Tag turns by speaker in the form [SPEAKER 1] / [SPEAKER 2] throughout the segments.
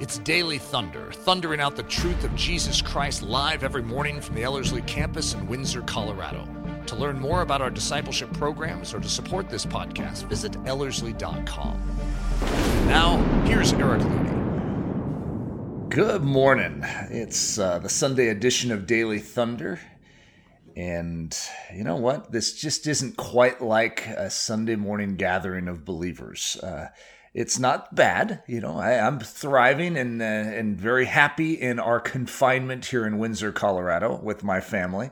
[SPEAKER 1] It's Daily Thunder, thundering out the truth of Jesus Christ live every morning from the Ellerslie campus in Windsor, Colorado. To learn more about our discipleship programs or to support this podcast, visit Ellerslie.com. Now, here's Eric Ludy.
[SPEAKER 2] Good morning. It's uh, the Sunday edition of Daily Thunder. And you know what? This just isn't quite like a Sunday morning gathering of believers. Uh, it's not bad. You know, I, am thriving and uh, and very happy in our confinement here in Windsor, Colorado, with my family.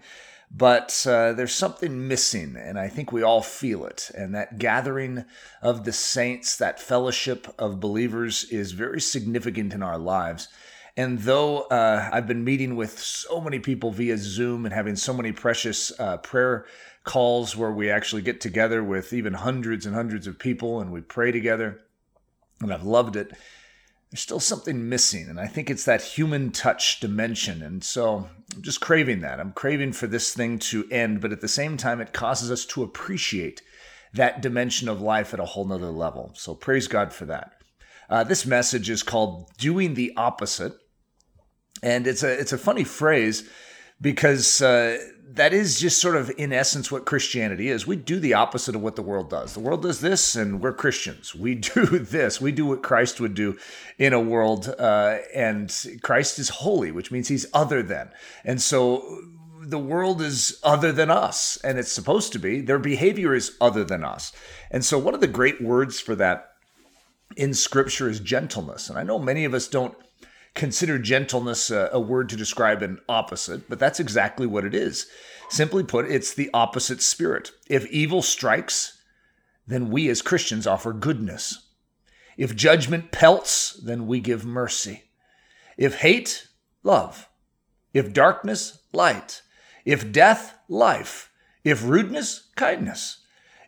[SPEAKER 2] But uh, there's something missing, and I think we all feel it. And that gathering of the saints, that fellowship of believers, is very significant in our lives. And though uh, I've been meeting with so many people via Zoom and having so many precious uh, prayer calls where we actually get together with even hundreds and hundreds of people and we pray together, and I've loved it. There's still something missing, and I think it's that human touch dimension. And so I'm just craving that. I'm craving for this thing to end, but at the same time, it causes us to appreciate that dimension of life at a whole nother level. So praise God for that. Uh, this message is called "Doing the Opposite," and it's a it's a funny phrase because uh, that is just sort of in essence what Christianity is. We do the opposite of what the world does. The world does this, and we're Christians. We do this. We do what Christ would do in a world, uh, and Christ is holy, which means he's other than. And so the world is other than us, and it's supposed to be. Their behavior is other than us. And so one of the great words for that in Scripture is gentleness. And I know many of us don't consider gentleness a, a, word to describe an opposite, but that's exactly what it is. Simply put, it's the opposite spirit. If evil strikes, then we as Christians offer goodness. If judgment pelts, then we give mercy. If hate, love. If darkness, light. If death, life. If rudeness, kindness.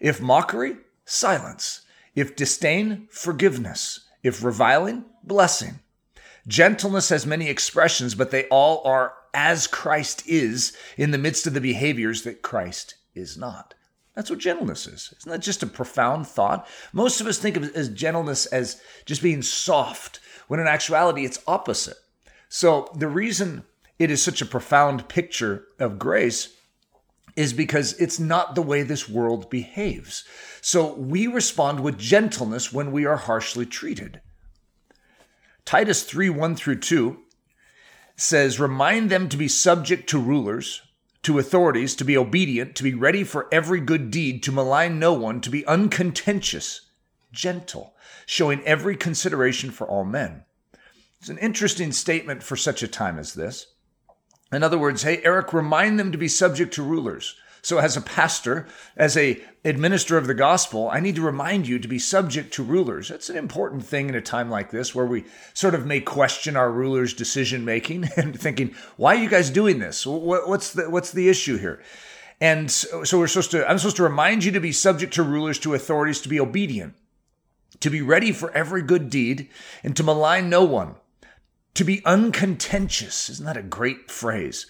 [SPEAKER 2] If mockery, silence. If disdain, forgiveness. If reviling, blessing. Gentleness has many expressions, but they all are as Christ is in the midst of the behaviors that Christ is not. That's what gentleness is. Isn't that just a profound thought? Most of us think of as gentleness as just being soft, when in actuality it's opposite. So the reason it is such a profound picture of grace is because it's not the way this world behaves. So we respond with gentleness when we are harshly treated. Titus 3 1 through 2 says, Remind them to be subject to rulers, to authorities, to be obedient, to be ready for every good deed, to malign no one, to be uncontentious, gentle, showing every consideration for all men. It's an interesting statement for such a time as this. In other words, hey, Eric, remind them to be subject to rulers. So as a pastor, as a administrator of the gospel, I need to remind you to be subject to rulers. That's an important thing in a time like this where we sort of may question our rulers' decision making and thinking, why are you guys doing this? What's the what's the issue here? And so we're supposed to I'm supposed to remind you to be subject to rulers, to authorities, to be obedient, to be ready for every good deed, and to malign no one, to be uncontentious. Isn't that a great phrase?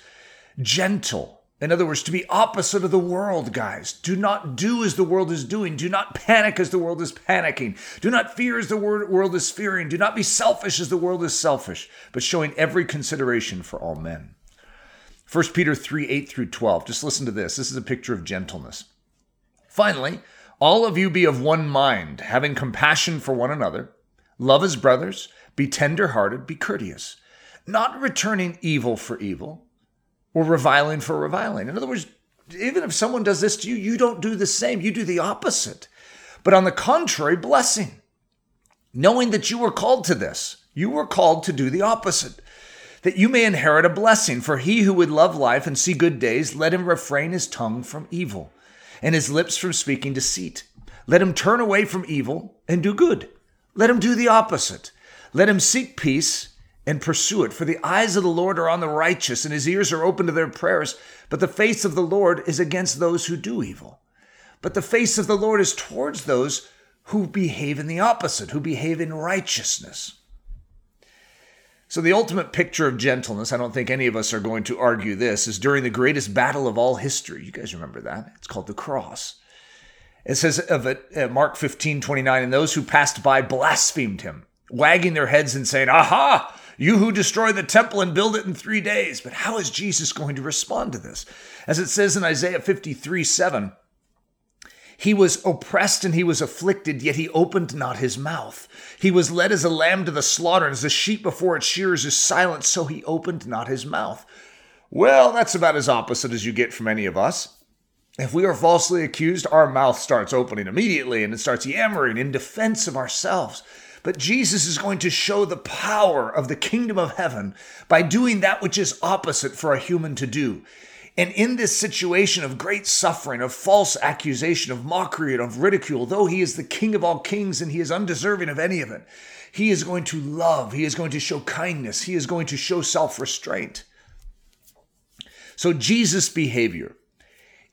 [SPEAKER 2] Gentle, in other words, to be opposite of the world, guys. Do not do as the world is doing. Do not panic as the world is panicking. Do not fear as the world is fearing. Do not be selfish as the world is selfish, but showing every consideration for all men. 1 Peter 3 8 through 12. Just listen to this. This is a picture of gentleness. Finally, all of you be of one mind, having compassion for one another. Love as brothers. Be tender hearted. Be courteous. Not returning evil for evil or reviling for reviling. In other words, even if someone does this to you, you don't do the same. You do the opposite. But on the contrary, blessing. Knowing that you were called to this, you were called to do the opposite. That you may inherit a blessing. For he who would love life and see good days, let him refrain his tongue from evil and his lips from speaking deceit. Let him turn away from evil and do good. Let him do the opposite. Let him seek peace and pursue it. For the eyes of the Lord are on the righteous, and his ears are open to their prayers. But the face of the Lord is against those who do evil. But the face of the Lord is towards those who behave in the opposite, who behave in righteousness. So, the ultimate picture of gentleness, I don't think any of us are going to argue this, is during the greatest battle of all history. You guys remember that? It's called the cross. It says of it, uh, Mark 15, 29, and those who passed by blasphemed him wagging their heads and saying, Aha! You who destroy the temple and build it in three days. But how is Jesus going to respond to this? As it says in Isaiah 53 7, he was oppressed and he was afflicted, yet he opened not his mouth. He was led as a lamb to the slaughter, and as a sheep before its shearers is silent, so he opened not his mouth. Well, that's about as opposite as you get from any of us. If we are falsely accused, our mouth starts opening immediately and it starts yammering in defense of ourselves. But Jesus is going to show the power of the kingdom of heaven by doing that which is opposite for a human to do. And in this situation of great suffering, of false accusation, of mockery, and of ridicule, though he is the king of all kings and he is undeserving of any of it, he is going to love, he is going to show kindness, he is going to show self restraint. So, Jesus' behavior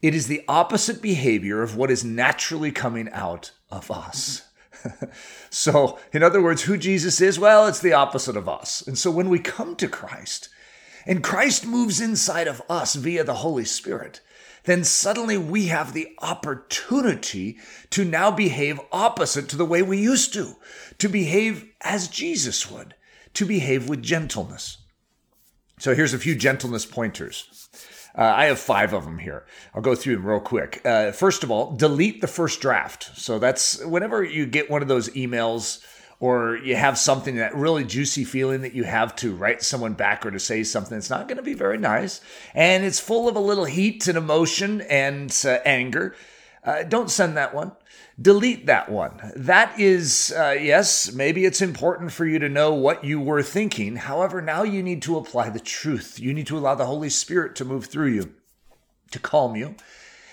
[SPEAKER 2] it is the opposite behavior of what is naturally coming out of us. so, in other words, who Jesus is, well, it's the opposite of us. And so when we come to Christ, and Christ moves inside of us via the Holy Spirit, then suddenly we have the opportunity to now behave opposite to the way we used to, to behave as Jesus would, to behave with gentleness. So here's a few gentleness pointers. Uh, I have five of them here. I'll go through them real quick. Uh, first of all, delete the first draft. So that's whenever you get one of those emails or you have something that really juicy feeling that you have to write someone back or to say something that's not going to be very nice and it's full of a little heat and emotion and uh, anger uh, don't send that one delete that one. That is, uh, yes, maybe it's important for you to know what you were thinking. However, now you need to apply the truth. You need to allow the Holy Spirit to move through you, to calm you,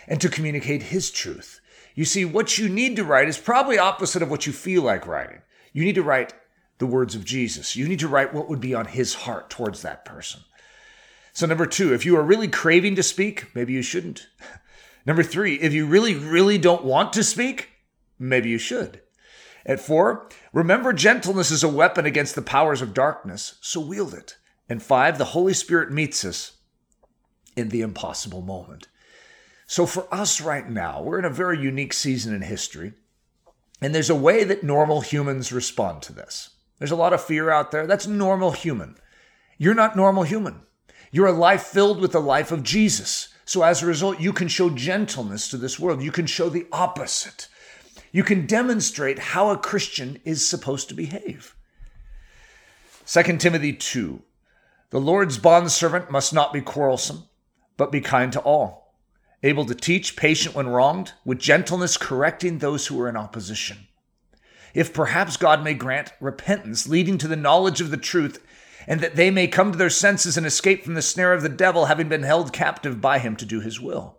[SPEAKER 2] and to communicate His truth. You see, what you need to write is probably opposite of what you feel like writing. You need to write the words of Jesus. You need to write what would be on His heart towards that person. So, number two, if you are really craving to speak, maybe you shouldn't. Number three, if you really, really don't want to speak, maybe you should. At four, remember gentleness is a weapon against the powers of darkness, so wield it. And five, the Holy Spirit meets us in the impossible moment. So for us right now, we're in a very unique season in history. And there's a way that normal humans respond to this. There's a lot of fear out there. That's normal human. You're not normal human. You're a life filled with the life of Jesus. So as a result, you can show gentleness to this world. You can show the opposite. You can demonstrate how a Christian is supposed to behave. 2 Timothy 2 The Lord's bondservant must not be quarrelsome, but be kind to all, able to teach, patient when wronged, with gentleness correcting those who are in opposition. If perhaps God may grant repentance leading to the knowledge of the truth and that they may come to their senses and escape from the snare of the devil, having been held captive by him to do his will.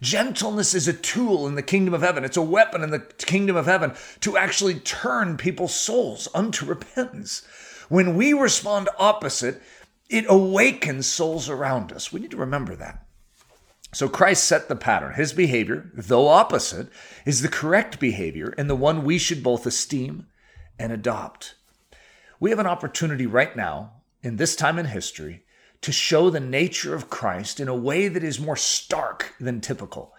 [SPEAKER 2] Gentleness is a tool in the kingdom of heaven. It's a weapon in the kingdom of heaven to actually turn people's souls unto repentance. When we respond opposite, it awakens souls around us. We need to remember that. So Christ set the pattern. His behavior, though opposite, is the correct behavior and the one we should both esteem and adopt. We have an opportunity right now, in this time in history, to show the nature of Christ in a way that is more stark than typical.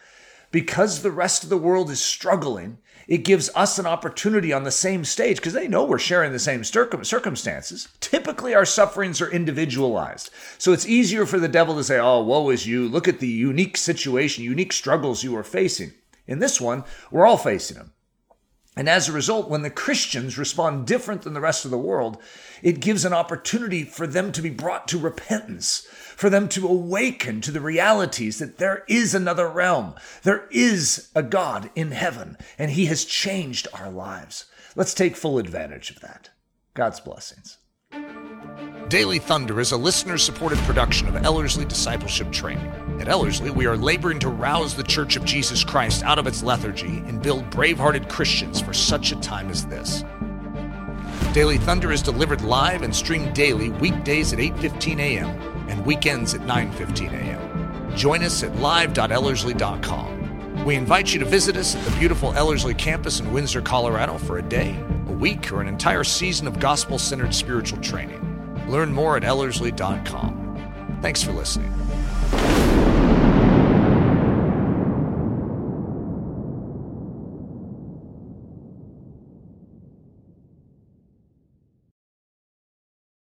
[SPEAKER 2] Because the rest of the world is struggling, it gives us an opportunity on the same stage because they know we're sharing the same circumstances. Typically, our sufferings are individualized. So it's easier for the devil to say, Oh, woe is you. Look at the unique situation, unique struggles you are facing. In this one, we're all facing them. And as a result, when the Christians respond different than the rest of the world, it gives an opportunity for them to be brought to repentance, for them to awaken to the realities that there is another realm. There is a God in heaven, and He has changed our lives. Let's take full advantage of that. God's blessings.
[SPEAKER 1] Daily Thunder is a listener supported production of Ellerslie Discipleship Training. At Ellerslie, we are laboring to rouse the Church of Jesus Christ out of its lethargy and build brave hearted Christians for such a time as this. Daily Thunder is delivered live and streamed daily weekdays at 8:15 a.m. and weekends at 9:15 a.m. Join us at live.ellerslie.com. We invite you to visit us at the beautiful Ellerslie campus in Windsor, Colorado for a day, a week, or an entire season of gospel-centered spiritual training. Learn more at Ellerslie.com. Thanks for listening.